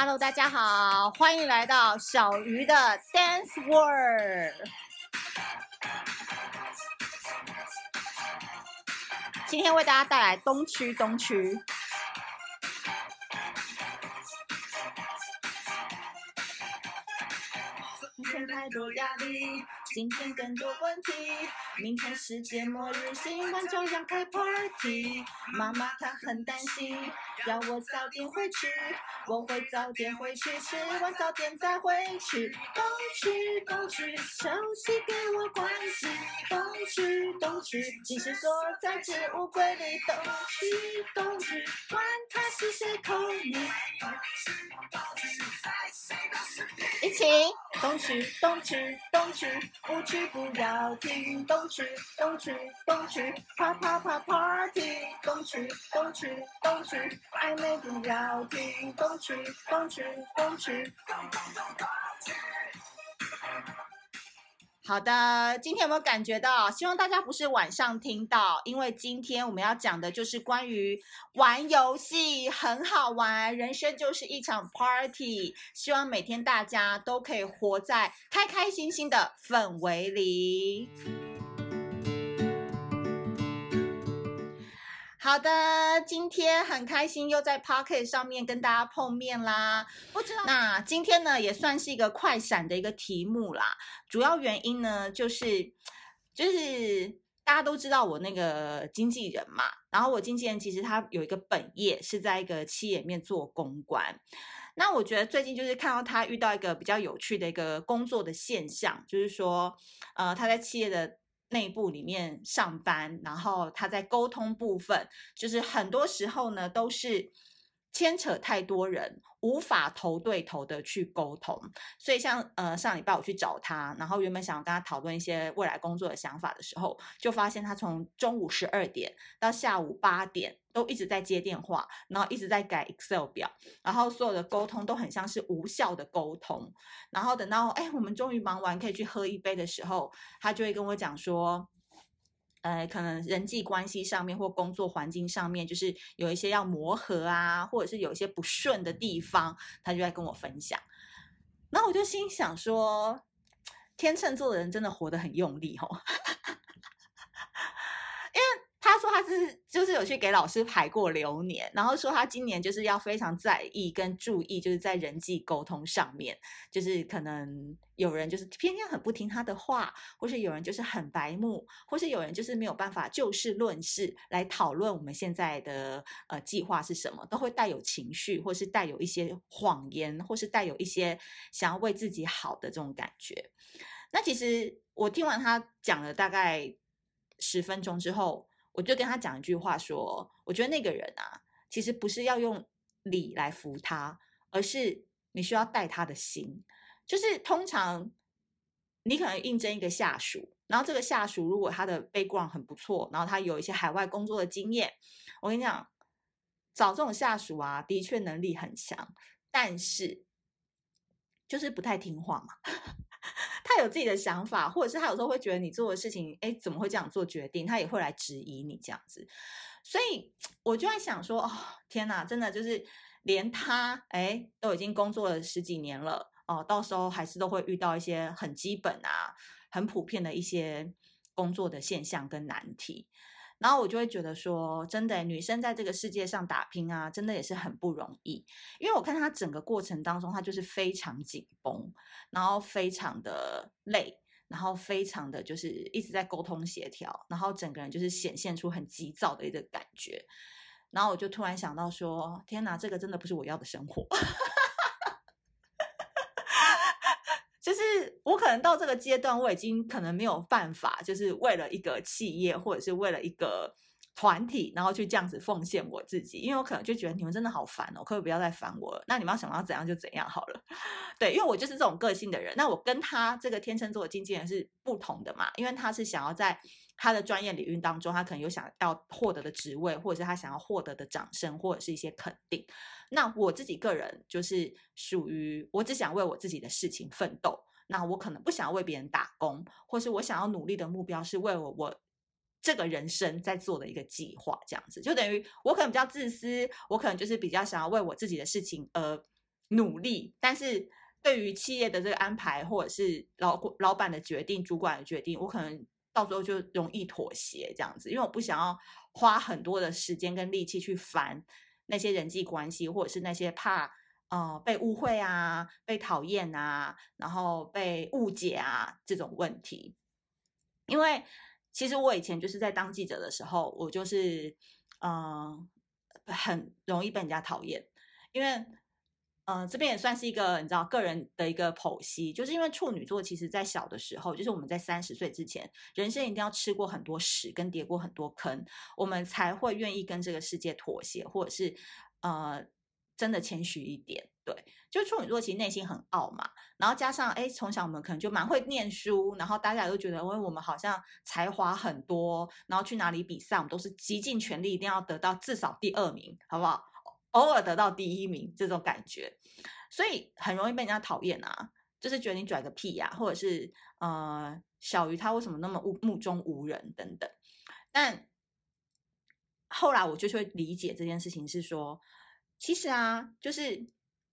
Hello，大家好，欢迎来到小鱼的 Dance World。今天为大家带来东区，东区。今天太多压力，今天更多问题。明天世界末日，今晚就要开 party。妈妈她很担心，要我早点回去。我会早点回去，吃完早点再回去。东去，东区，手机给我关机。东去，东区，即使锁在置物柜里。东去，东去，管他是谁扣你。一起，东去，东去，东去，不去不要停。东去，东去，东去，啪啪啪 party。东去，东去，东区，暧昧不要停。东区，东区，东区。好的，今天有没有感觉到？希望大家不是晚上听到，因为今天我们要讲的就是关于玩游戏，很好玩，人生就是一场 party。希望每天大家都可以活在开开心心的氛围里。好的，今天很开心又在 Pocket 上面跟大家碰面啦。不知道，那今天呢也算是一个快闪的一个题目啦。主要原因呢就是，就是大家都知道我那个经纪人嘛，然后我经纪人其实他有一个本业是在一个企业里面做公关。那我觉得最近就是看到他遇到一个比较有趣的一个工作的现象，就是说，呃，他在企业的。内部里面上班，然后他在沟通部分，就是很多时候呢都是牵扯太多人，无法头对头的去沟通。所以像呃上礼拜我去找他，然后原本想要跟他讨论一些未来工作的想法的时候，就发现他从中午十二点到下午八点。都一直在接电话，然后一直在改 Excel 表，然后所有的沟通都很像是无效的沟通。然后等到哎，我们终于忙完可以去喝一杯的时候，他就会跟我讲说，呃，可能人际关系上面或工作环境上面，就是有一些要磨合啊，或者是有一些不顺的地方，他就在跟我分享。然后我就心想说，天秤座的人真的活得很用力哦。他说他是就是有去给老师排过流年，然后说他今年就是要非常在意跟注意，就是在人际沟通上面，就是可能有人就是偏偏很不听他的话，或是有人就是很白目，或是有人就是没有办法就事论事来讨论我们现在的呃计划是什么，都会带有情绪，或是带有一些谎言，或是带有一些想要为自己好的这种感觉。那其实我听完他讲了大概十分钟之后。我就跟他讲一句话说，我觉得那个人啊，其实不是要用礼来服他，而是你需要带他的心。就是通常你可能应征一个下属，然后这个下属如果他的 background 很不错，然后他有一些海外工作的经验，我跟你讲，找这种下属啊，的确能力很强，但是就是不太听话嘛。他有自己的想法，或者是他有时候会觉得你做的事情，哎，怎么会这样做决定？他也会来质疑你这样子。所以我就在想说，哦，天哪，真的就是连他，哎，都已经工作了十几年了，哦，到时候还是都会遇到一些很基本啊、很普遍的一些工作的现象跟难题。然后我就会觉得说，真的，女生在这个世界上打拼啊，真的也是很不容易。因为我看她整个过程当中，她就是非常紧绷，然后非常的累，然后非常的就是一直在沟通协调，然后整个人就是显现出很急躁的一个感觉。然后我就突然想到说，天哪，这个真的不是我要的生活。就是我可能到这个阶段，我已经可能没有办法，就是为了一个企业或者是为了一个团体，然后去这样子奉献我自己，因为我可能就觉得你们真的好烦哦，可不可以不要再烦我了？那你们要想要怎样就怎样好了。对，因为我就是这种个性的人。那我跟他这个天秤座的经纪人是不同的嘛，因为他是想要在他的专业领域当中，他可能有想要获得的职位，或者是他想要获得的掌声，或者是一些肯定。那我自己个人就是属于我只想为我自己的事情奋斗，那我可能不想要为别人打工，或是我想要努力的目标是为我我这个人生在做的一个计划，这样子就等于我可能比较自私，我可能就是比较想要为我自己的事情而努力，但是对于企业的这个安排，或者是老老板的决定、主管的决定，我可能到时候就容易妥协这样子，因为我不想要花很多的时间跟力气去烦那些人际关系，或者是那些怕。呃，被误会啊，被讨厌啊，然后被误解啊，这种问题。因为其实我以前就是在当记者的时候，我就是嗯、很容易被人家讨厌。因为嗯、呃，这边也算是一个你知道个人的一个剖析，就是因为处女座其实在小的时候，就是我们在三十岁之前，人生一定要吃过很多屎，跟跌过很多坑，我们才会愿意跟这个世界妥协，或者是呃。真的谦虚一点，对，就处女座其实内心很傲嘛，然后加上哎，从小我们可能就蛮会念书，然后大家都觉得，因为我们好像才华很多，然后去哪里比赛，我们都是极尽全力，一定要得到至少第二名，好不好？偶尔得到第一名这种感觉，所以很容易被人家讨厌啊，就是觉得你拽个屁呀、或者是呃，小鱼他为什么那么目目中无人等等。但后来我就会理解这件事情是说。其实啊，就是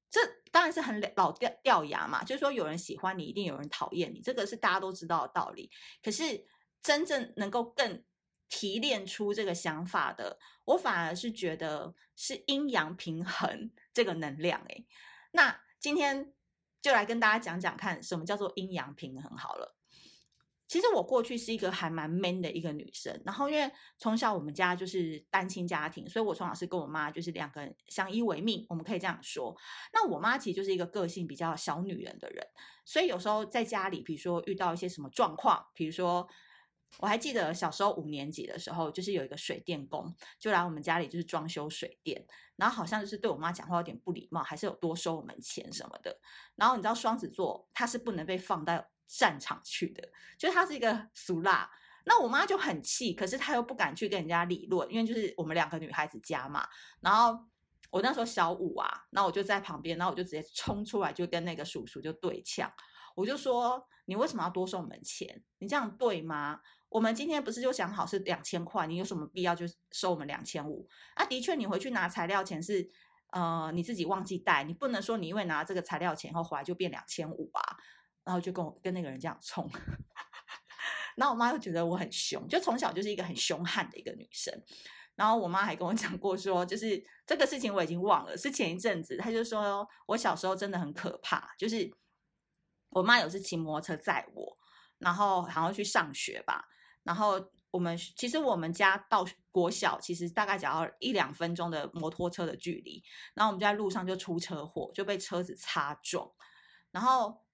这当然是很老掉掉牙嘛，就是说有人喜欢你，一定有人讨厌你，这个是大家都知道的道理。可是真正能够更提炼出这个想法的，我反而是觉得是阴阳平衡这个能量。诶，那今天就来跟大家讲讲看，什么叫做阴阳平衡好了。其实我过去是一个还蛮 man 的一个女生，然后因为从小我们家就是单亲家庭，所以我从小是跟我妈就是两个人相依为命，我们可以这样说。那我妈其实就是一个个性比较小女人的人，所以有时候在家里，比如说遇到一些什么状况，比如说我还记得小时候五年级的时候，就是有一个水电工就来我们家里就是装修水电，然后好像就是对我妈讲话有点不礼貌，还是有多收我们钱什么的。然后你知道双子座他是不能被放在战场去的，就他是一个俗辣，那我妈就很气，可是她又不敢去跟人家理论，因为就是我们两个女孩子家嘛。然后我那时候小五啊，那我就在旁边，然后我就直接冲出来，就跟那个叔叔就对呛，我就说：“你为什么要多收我们钱？你这样对吗？我们今天不是就想好是两千块，你有什么必要就收我们两千五？啊，的确，你回去拿材料钱是呃你自己忘记带，你不能说你因为拿这个材料钱后回来就变两千五啊。”然后就跟我跟那个人这样冲，然后我妈又觉得我很凶，就从小就是一个很凶悍的一个女生。然后我妈还跟我讲过说，就是这个事情我已经忘了，是前一阵子，她就说我小时候真的很可怕，就是我妈有次骑摩托车载我，然后好像去上学吧，然后我们其实我们家到国小其实大概只要一两分钟的摩托车的距离，然后我们就在路上就出车祸，就被车子擦撞，然后。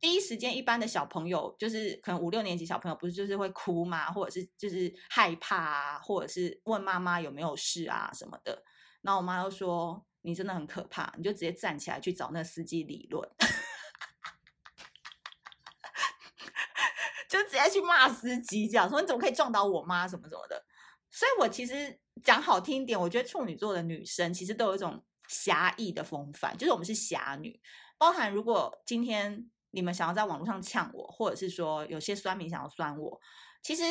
第一时间，一般的小朋友就是可能五六年级小朋友，不是就是会哭吗？或者是就是害怕啊，或者是问妈妈有没有事啊什么的。然后我妈又说：“你真的很可怕，你就直接站起来去找那司机理论，就直接去骂司机，这样说你怎么可以撞倒我妈什么什么的。”所以，我其实讲好听一点，我觉得处女座的女生其实都有一种侠义的风范，就是我们是侠女，包含如果今天。你们想要在网络上呛我，或者是说有些酸民想要酸我，其实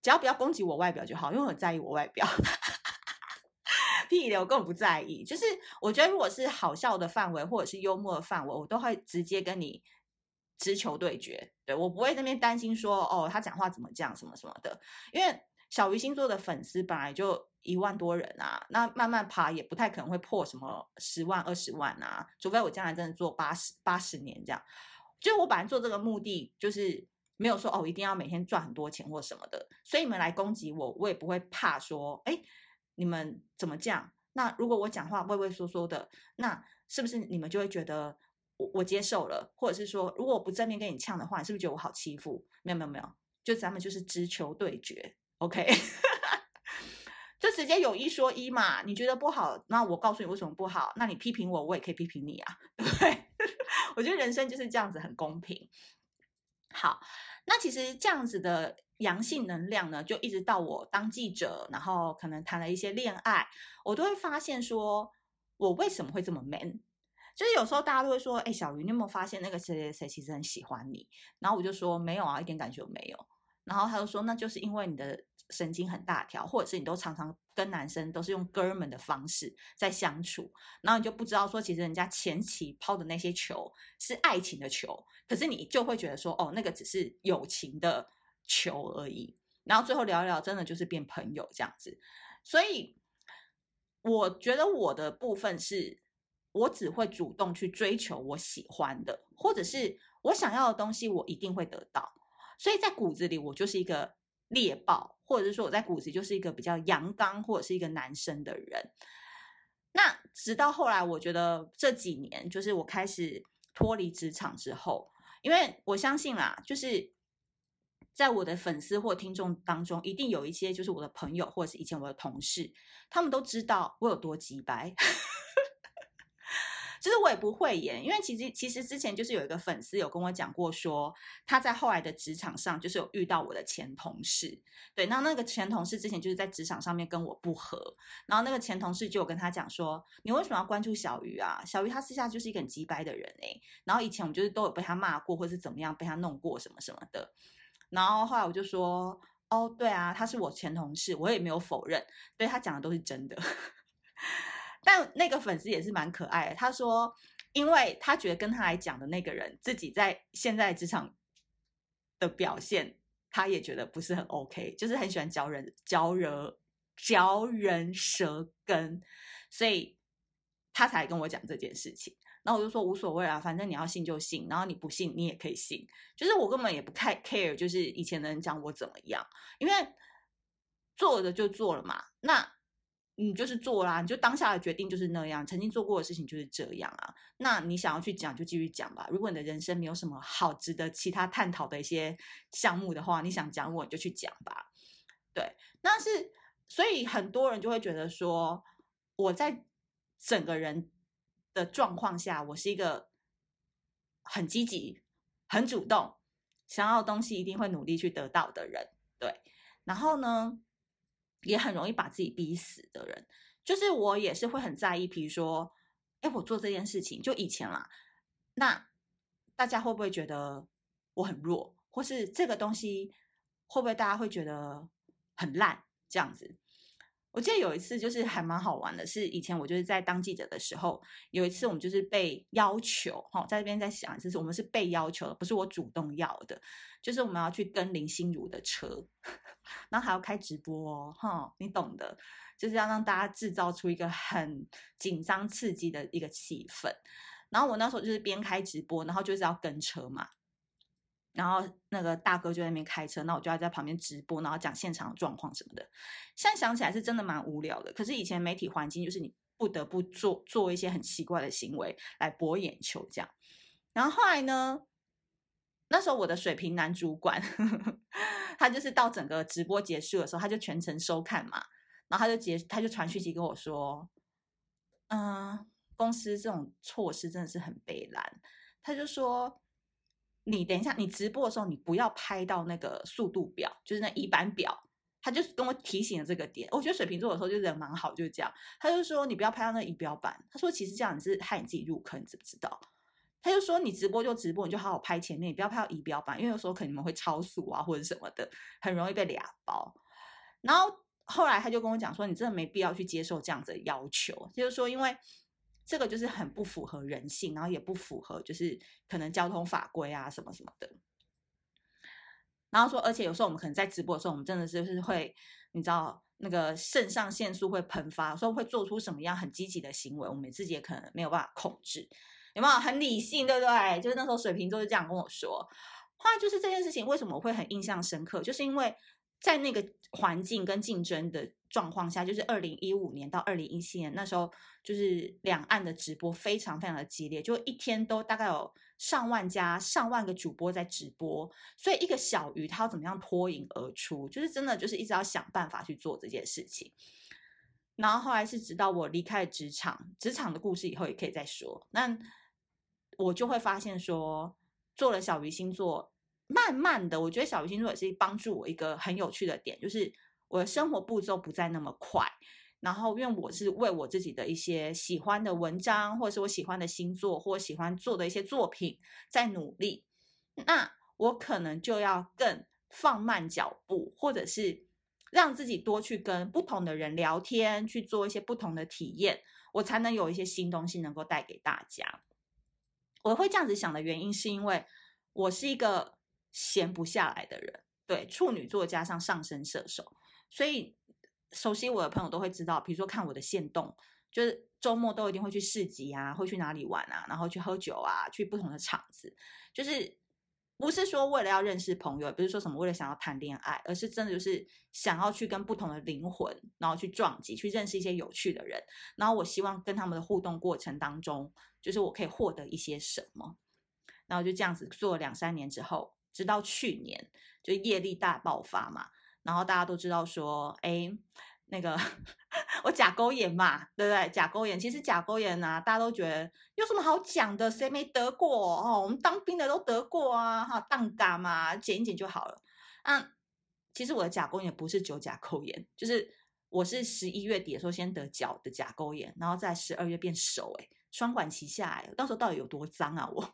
只要不要攻击我外表就好，因为我很在意我外表。屁的，我根本不在意。就是我觉得，如果是好笑的范围，或者是幽默的范围，我都会直接跟你直球对决。对，我不会那边担心说，哦，他讲话怎么这样，什么什么的。因为小鱼星座的粉丝本来就一万多人啊，那慢慢爬也不太可能会破什么十万、二十万啊，除非我将来真的做八十八十年这样。就我本来做这个目的，就是没有说哦，一定要每天赚很多钱或什么的。所以你们来攻击我，我也不会怕说，哎，你们怎么这样？那如果我讲话畏畏缩缩的，那是不是你们就会觉得我我接受了？或者是说，如果我不正面跟你呛的话，你是不是觉得我好欺负？没有没有没有，就咱们就是直球对决，OK？就直接有一说一嘛。你觉得不好，那我告诉你为什么不好。那你批评我，我也可以批评你啊，对不对？我觉得人生就是这样子，很公平。好，那其实这样子的阳性能量呢，就一直到我当记者，然后可能谈了一些恋爱，我都会发现说，我为什么会这么 man？就是有时候大家都会说，哎，小鱼，你有没有发现那个谁谁谁其实很喜欢你？然后我就说没有啊，一点感觉都没有。然后他就说，那就是因为你的神经很大条，或者是你都常常跟男生都是用哥们的方式在相处，然后你就不知道说，其实人家前期抛的那些球是爱情的球，可是你就会觉得说，哦，那个只是友情的球而已。然后最后聊一聊，真的就是变朋友这样子。所以我觉得我的部分是，我只会主动去追求我喜欢的，或者是我想要的东西，我一定会得到。所以在骨子里，我就是一个猎豹，或者是说我在骨子就是一个比较阳刚或者是一个男生的人。那直到后来，我觉得这几年，就是我开始脱离职场之后，因为我相信啦，就是。在我的粉丝或听众当中，一定有一些就是我的朋友，或者是以前我的同事，他们都知道我有多机掰。其实我也不会演，因为其实其实之前就是有一个粉丝有跟我讲过说，他在后来的职场上就是有遇到我的前同事，对，那那个前同事之前就是在职场上面跟我不合，然后那个前同事就有跟他讲说，你为什么要关注小鱼啊？小鱼他私下就是一个很机掰的人哎、欸，然后以前我们就是都有被他骂过，或是怎么样被他弄过什么什么的。然后后来我就说，哦，对啊，他是我前同事，我也没有否认，对，他讲的都是真的。但那个粉丝也是蛮可爱的，他说，因为他觉得跟他来讲的那个人，自己在现在职场的表现，他也觉得不是很 OK，就是很喜欢嚼人、嚼人、嚼人舌根，所以他才跟我讲这件事情。然后我就说无所谓啊，反正你要信就信，然后你不信你也可以信，就是我根本也不太 care，就是以前的人讲我怎么样，因为做了就做了嘛，那你就是做啦，你就当下的决定就是那样，曾经做过的事情就是这样啊，那你想要去讲就继续讲吧。如果你的人生没有什么好值得其他探讨的一些项目的话，你想讲我你就去讲吧。对，那是所以很多人就会觉得说我在整个人。的状况下，我是一个很积极、很主动，想要的东西一定会努力去得到的人。对，然后呢，也很容易把自己逼死的人。就是我也是会很在意，比如说，哎，我做这件事情，就以前啦，那大家会不会觉得我很弱，或是这个东西会不会大家会觉得很烂这样子？我记得有一次就是还蛮好玩的，是以前我就是在当记者的时候，有一次我们就是被要求，哈，在这边在想，就是我们是被要求的，不是我主动要的，就是我们要去跟林心如的车，然后还要开直播哦，哈，你懂的，就是要让大家制造出一个很紧张刺激的一个气氛，然后我那时候就是边开直播，然后就是要跟车嘛。然后那个大哥就在那边开车，那我就要在旁边直播，然后讲现场的状况什么的。现在想起来是真的蛮无聊的，可是以前媒体环境就是你不得不做做一些很奇怪的行为来博眼球这样。然后后来呢，那时候我的水平男主管，他就是到整个直播结束的时候，他就全程收看嘛，然后他就结他就传讯息跟我说，嗯，公司这种措施真的是很悲惨，他就说。你等一下，你直播的时候，你不要拍到那个速度表，就是那仪表表。他就跟我提醒了这个点。我觉得水瓶座有时候就人蛮好，就是这样。他就说你不要拍到那仪表板。他说其实这样你是害你自己入坑，你知不知道？他就说你直播就直播，你就好好拍前面，你不要拍到仪表板，因为有时候可能你们会超速啊或者什么的，很容易被俩包。然后后来他就跟我讲说，你真的没必要去接受这样子的要求，就是说因为。这个就是很不符合人性，然后也不符合就是可能交通法规啊什么什么的。然后说，而且有时候我们可能在直播的时候，我们真的是是会，你知道那个肾上腺素会喷发，说会做出什么样很积极的行为，我们自己也可能没有办法控制，有没有？很理性，对不对？就是那时候水瓶座就这样跟我说。后来就是这件事情为什么我会很印象深刻，就是因为在那个环境跟竞争的。状况下，就是二零一五年到二零一七年那时候，就是两岸的直播非常非常的激烈，就一天都大概有上万家、上万个主播在直播，所以一个小鱼他要怎么样脱颖而出，就是真的就是一直要想办法去做这件事情。然后后来是直到我离开了职场，职场的故事以后也可以再说。那我就会发现说，做了小鱼星座，慢慢的，我觉得小鱼星座也是帮助我一个很有趣的点，就是。我的生活步骤不再那么快，然后因为我是为我自己的一些喜欢的文章，或者是我喜欢的星座，或喜欢做的一些作品在努力，那我可能就要更放慢脚步，或者是让自己多去跟不同的人聊天，去做一些不同的体验，我才能有一些新东西能够带给大家。我会这样子想的原因，是因为我是一个闲不下来的人，对，处女座加上上升射手，所以熟悉我的朋友都会知道，比如说看我的限动，就是周末都一定会去市集啊，会去哪里玩啊，然后去喝酒啊，去不同的场子，就是。不是说为了要认识朋友，也不是说什么为了想要谈恋爱，而是真的就是想要去跟不同的灵魂，然后去撞击，去认识一些有趣的人。然后我希望跟他们的互动过程当中，就是我可以获得一些什么。然后就这样子做了两三年之后，直到去年就业力大爆发嘛，然后大家都知道说，哎。那个 我甲沟炎嘛，对不对？甲沟炎其实甲沟炎啊，大家都觉得有什么好讲的？谁没得过哦？我们当兵的都得过啊，哈，当嘎嘛，减一减就好了。嗯，其实我的甲沟炎不是九甲沟炎，就是我是十一月底的时候先得脚的甲沟炎，然后在十二月变手，哎，双管齐下，哎，到时候到底有多脏啊我？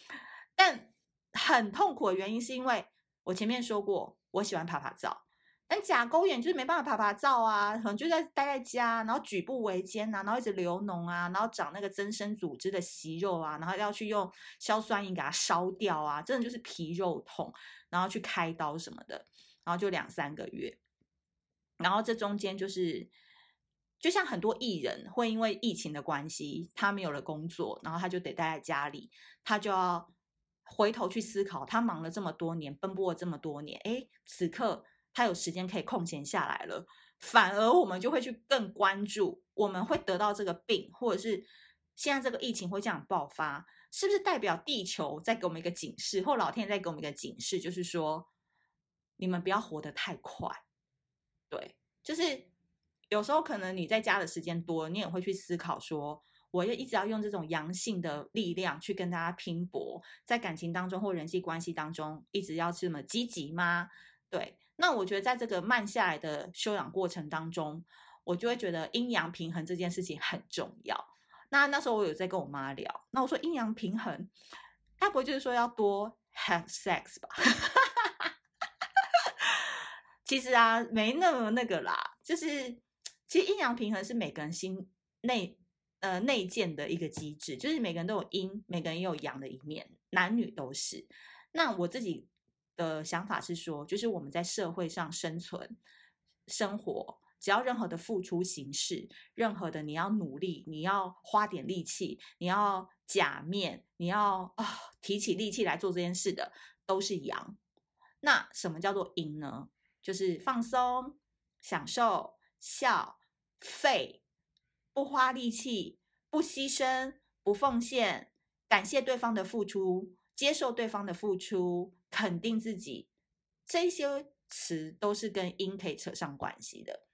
但很痛苦的原因是因为我前面说过，我喜欢趴趴走。但甲沟炎就是没办法趴趴走啊，可能就在待在家，然后举步维艰啊，然后一直流脓啊，然后长那个增生组织的息肉啊，然后要去用硝酸银给它烧掉啊，真的就是皮肉痛，然后去开刀什么的，然后就两三个月，然后这中间就是，就像很多艺人会因为疫情的关系，他没有了工作，然后他就得待在家里，他就要回头去思考，他忙了这么多年，奔波了这么多年，诶，此刻。他有时间可以空闲下来了，反而我们就会去更关注，我们会得到这个病，或者是现在这个疫情会这样爆发，是不是代表地球在给我们一个警示，或老天在给我们一个警示，就是说你们不要活得太快。对，就是有时候可能你在家的时间多，你也会去思考说，我要一直要用这种阳性的力量去跟大家拼搏，在感情当中或人际关系当中，一直要这么积极吗？对。那我觉得，在这个慢下来的修养过程当中，我就会觉得阴阳平衡这件事情很重要。那那时候我有在跟我妈聊，那我说阴阳平衡，该不就是说要多 have sex 吧？其实啊，没那么那个啦，就是其实阴阳平衡是每个人心内呃内建的一个机制，就是每个人都有阴，每个人也有阳的一面，男女都是。那我自己。的想法是说，就是我们在社会上生存、生活，只要任何的付出形式，任何的你要努力，你要花点力气，你要假面，你要啊、提起力气来做这件事的，都是阳。那什么叫做阴呢？就是放松、享受、笑、废，不花力气，不牺牲，不奉献，感谢对方的付出，接受对方的付出。肯定自己，这些词都是跟阴可以扯上关系的，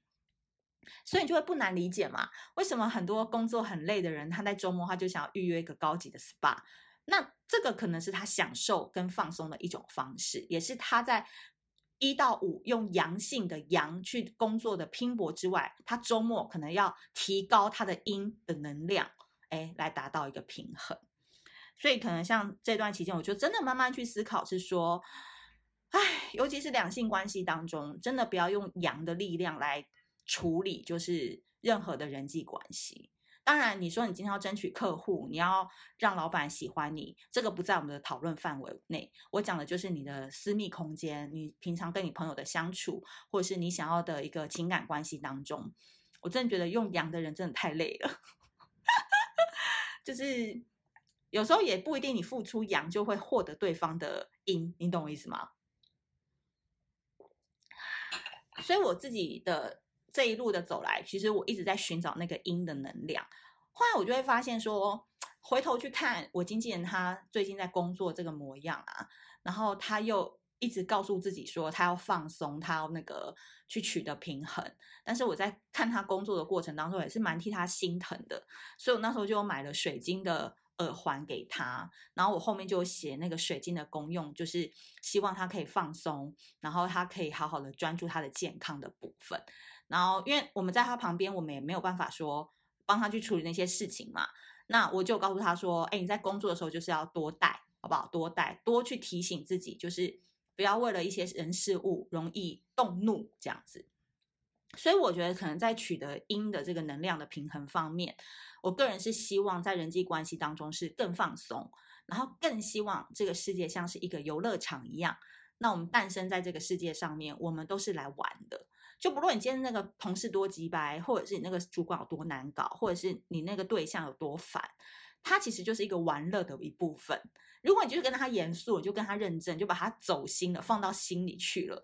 所以你就会不难理解嘛？为什么很多工作很累的人，他在周末他就想要预约一个高级的 SPA？那这个可能是他享受跟放松的一种方式，也是他在一到五用阳性的阳去工作的拼搏之外，他周末可能要提高他的阴的能量，哎，来达到一个平衡。所以可能像这段期间，我就真的慢慢去思考，是说，哎，尤其是两性关系当中，真的不要用阳的力量来处理，就是任何的人际关系。当然，你说你今天要争取客户，你要让老板喜欢你，这个不在我们的讨论范围内。我讲的就是你的私密空间，你平常跟你朋友的相处，或者是你想要的一个情感关系当中，我真的觉得用阳的人真的太累了，就是。有时候也不一定，你付出阳就会获得对方的阴，你懂我意思吗？所以我自己的这一路的走来，其实我一直在寻找那个阴的能量。后来我就会发现说，回头去看我经纪人他最近在工作这个模样啊，然后他又一直告诉自己说他要放松，他要那个去取得平衡。但是我在看他工作的过程当中，也是蛮替他心疼的，所以我那时候就买了水晶的。耳环给他，然后我后面就写那个水晶的功用，就是希望他可以放松，然后他可以好好的专注他的健康的部分。然后因为我们在他旁边，我们也没有办法说帮他去处理那些事情嘛。那我就告诉他说：“哎，你在工作的时候就是要多带，好不好？多带，多去提醒自己，就是不要为了一些人事物容易动怒这样子。”所以我觉得可能在取得阴的这个能量的平衡方面，我个人是希望在人际关系当中是更放松，然后更希望这个世界像是一个游乐场一样。那我们诞生在这个世界上面，我们都是来玩的。就不论你今天那个同事多机掰，或者是你那个主管有多难搞，或者是你那个对象有多烦，他其实就是一个玩乐的一部分。如果你就是跟他严肃，你就跟他认真，就把他走心了，放到心里去了，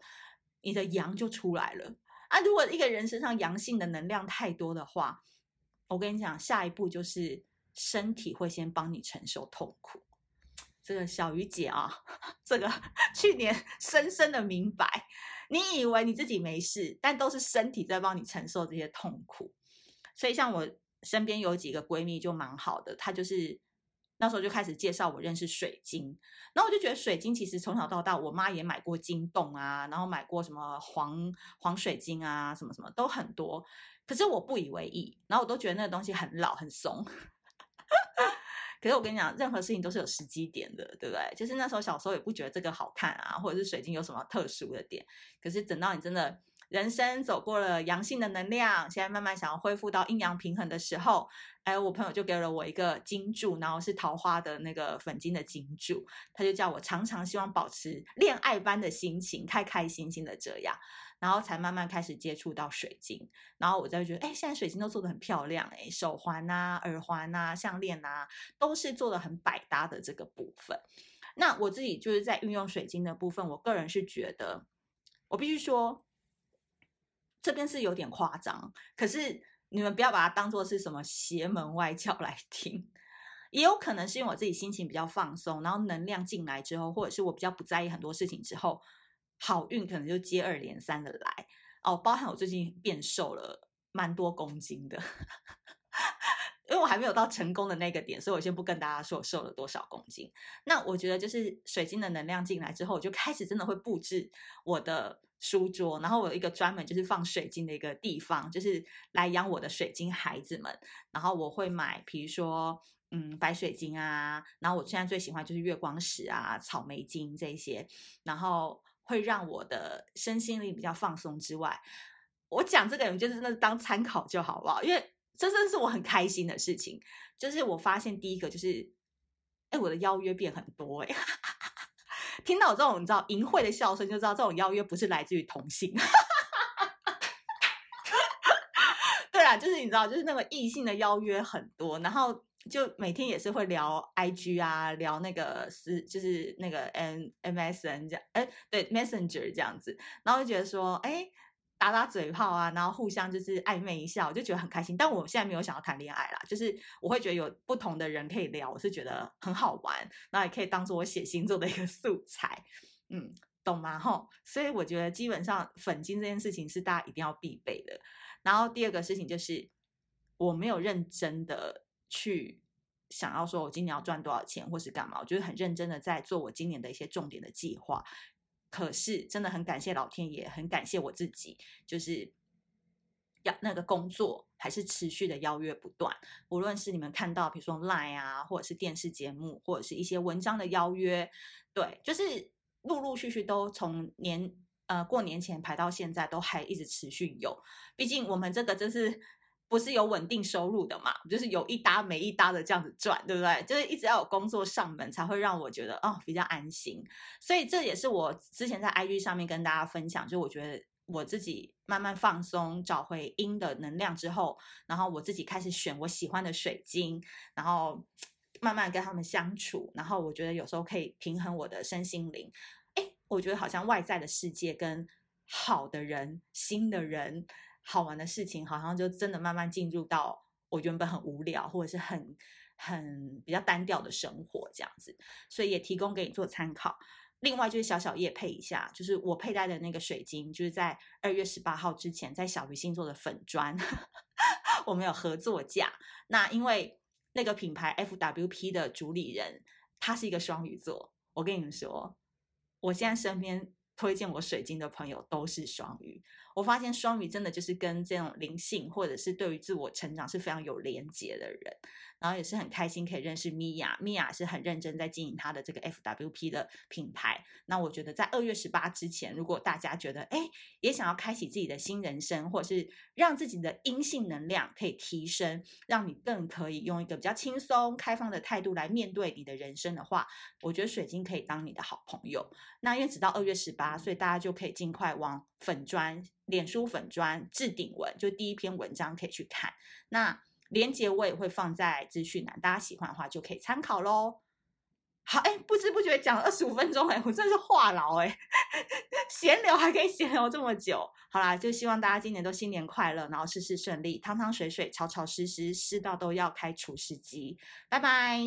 你的阳就出来了。啊，如果一个人身上阳性的能量太多的话，我跟你讲，下一步就是身体会先帮你承受痛苦。这个小鱼姐啊，这个去年深深的明白，你以为你自己没事，但都是身体在帮你承受这些痛苦。所以像我身边有几个闺蜜就蛮好的，她就是那时候就开始介绍我认识水晶，然后我就觉得水晶其实从小到大，我妈也买过晶洞啊，然后买过什么黄黄水晶啊，什么什么都很多，可是我不以为意，然后我都觉得那个东西很老很怂。可是我跟你讲，任何事情都是有时机点的，对不对？就是那时候小时候也不觉得这个好看啊，或者是水晶有什么特殊的点。可是等到你真的人生走过了阳性的能量，现在慢慢想要恢复到阴阳平衡的时候，哎，我朋友就给了我一个金柱，然后是桃花的那个粉晶的金柱，他就叫我常常希望保持恋爱般的心情，开开心心的这样。然后才慢慢开始接触到水晶，然后我再觉得，哎，现在水晶都做得很漂亮，哎，手环啊、耳环啊、项链啊，都是做得很百搭的这个部分。那我自己就是在运用水晶的部分，我个人是觉得，我必须说，这边是有点夸张，可是你们不要把它当做是什么邪门歪教来听，也有可能是因为我自己心情比较放松，然后能量进来之后，或者是我比较不在意很多事情之后。好运可能就接二连三的来哦，包含我最近变瘦了蛮多公斤的，因为我还没有到成功的那个点，所以我先不跟大家说我瘦了多少公斤。那我觉得就是水晶的能量进来之后，我就开始真的会布置我的书桌，然后我有一个专门就是放水晶的一个地方，就是来养我的水晶孩子们。然后我会买，比如说嗯白水晶啊，然后我现在最喜欢就是月光石啊、草莓晶这些，然后。会让我的身心灵比较放松之外，我讲这个人就是真的当参考就好不好？因为这真的是我很开心的事情。就是我发现第一个就是，哎，我的邀约变很多哎，听到我这种你知道淫秽的笑声，就知道这种邀约不是来自于同性。对啊，就是你知道，就是那个异性的邀约很多，然后。就每天也是会聊 IG 啊，聊那个是就是那个 M MSN 这样，哎，对 Messenger 这样子，然后就觉得说，哎，打打嘴炮啊，然后互相就是暧昧一下，我就觉得很开心。但我现在没有想要谈恋爱啦，就是我会觉得有不同的人可以聊，我是觉得很好玩，然后也可以当做我写星座的一个 素材，嗯，懂吗？吼，所以我觉得基本上粉金这件事情是大家一定要必备的。然后第二个事情就是我没有认真的。去想要说，我今年要赚多少钱，或是干嘛？我觉得很认真的在做我今年的一些重点的计划。可是真的很感谢老天爷，很感谢我自己，就是要那个工作还是持续的邀约不断。无论是你们看到，比如说 Line 啊，或者是电视节目，或者是一些文章的邀约，对，就是陆陆续续都从年呃过年前排到现在，都还一直持续有。毕竟我们这个真是。不是有稳定收入的嘛，就是有一搭没一搭的这样子赚，对不对？就是一直要有工作上门，才会让我觉得哦比较安心。所以这也是我之前在 IG 上面跟大家分享，就我觉得我自己慢慢放松，找回阴的能量之后，然后我自己开始选我喜欢的水晶，然后慢慢跟他们相处，然后我觉得有时候可以平衡我的身心灵。诶，我觉得好像外在的世界跟好的人、新的人。好玩的事情，好像就真的慢慢进入到我原本很无聊或者是很很比较单调的生活这样子，所以也提供给你做参考。另外就是小小叶配一下，就是我佩戴的那个水晶，就是在二月十八号之前，在小鱼星座的粉砖，我们有合作价。那因为那个品牌 FWP 的主理人他是一个双鱼座，我跟你们说，我现在身边推荐我水晶的朋友都是双鱼。我发现双鱼真的就是跟这种灵性或者是对于自我成长是非常有连结的人。然后也是很开心可以认识米娅，米娅是很认真在经营她的这个 FWP 的品牌。那我觉得在二月十八之前，如果大家觉得哎也想要开启自己的新人生，或者是让自己的阴性能量可以提升，让你更可以用一个比较轻松、开放的态度来面对你的人生的话，我觉得水晶可以当你的好朋友。那因为直到二月十八，所以大家就可以尽快往粉砖、脸书粉砖置顶文，就第一篇文章可以去看。那。连结我也会放在资讯栏，大家喜欢的话就可以参考喽。好，哎，不知不觉讲了二十五分钟，哎，我真的是话痨，哎，闲聊还可以闲聊这么久。好啦，就希望大家今年都新年快乐，然后事事顺利，汤汤水水，潮潮湿湿，湿到都要开除湿机。拜拜。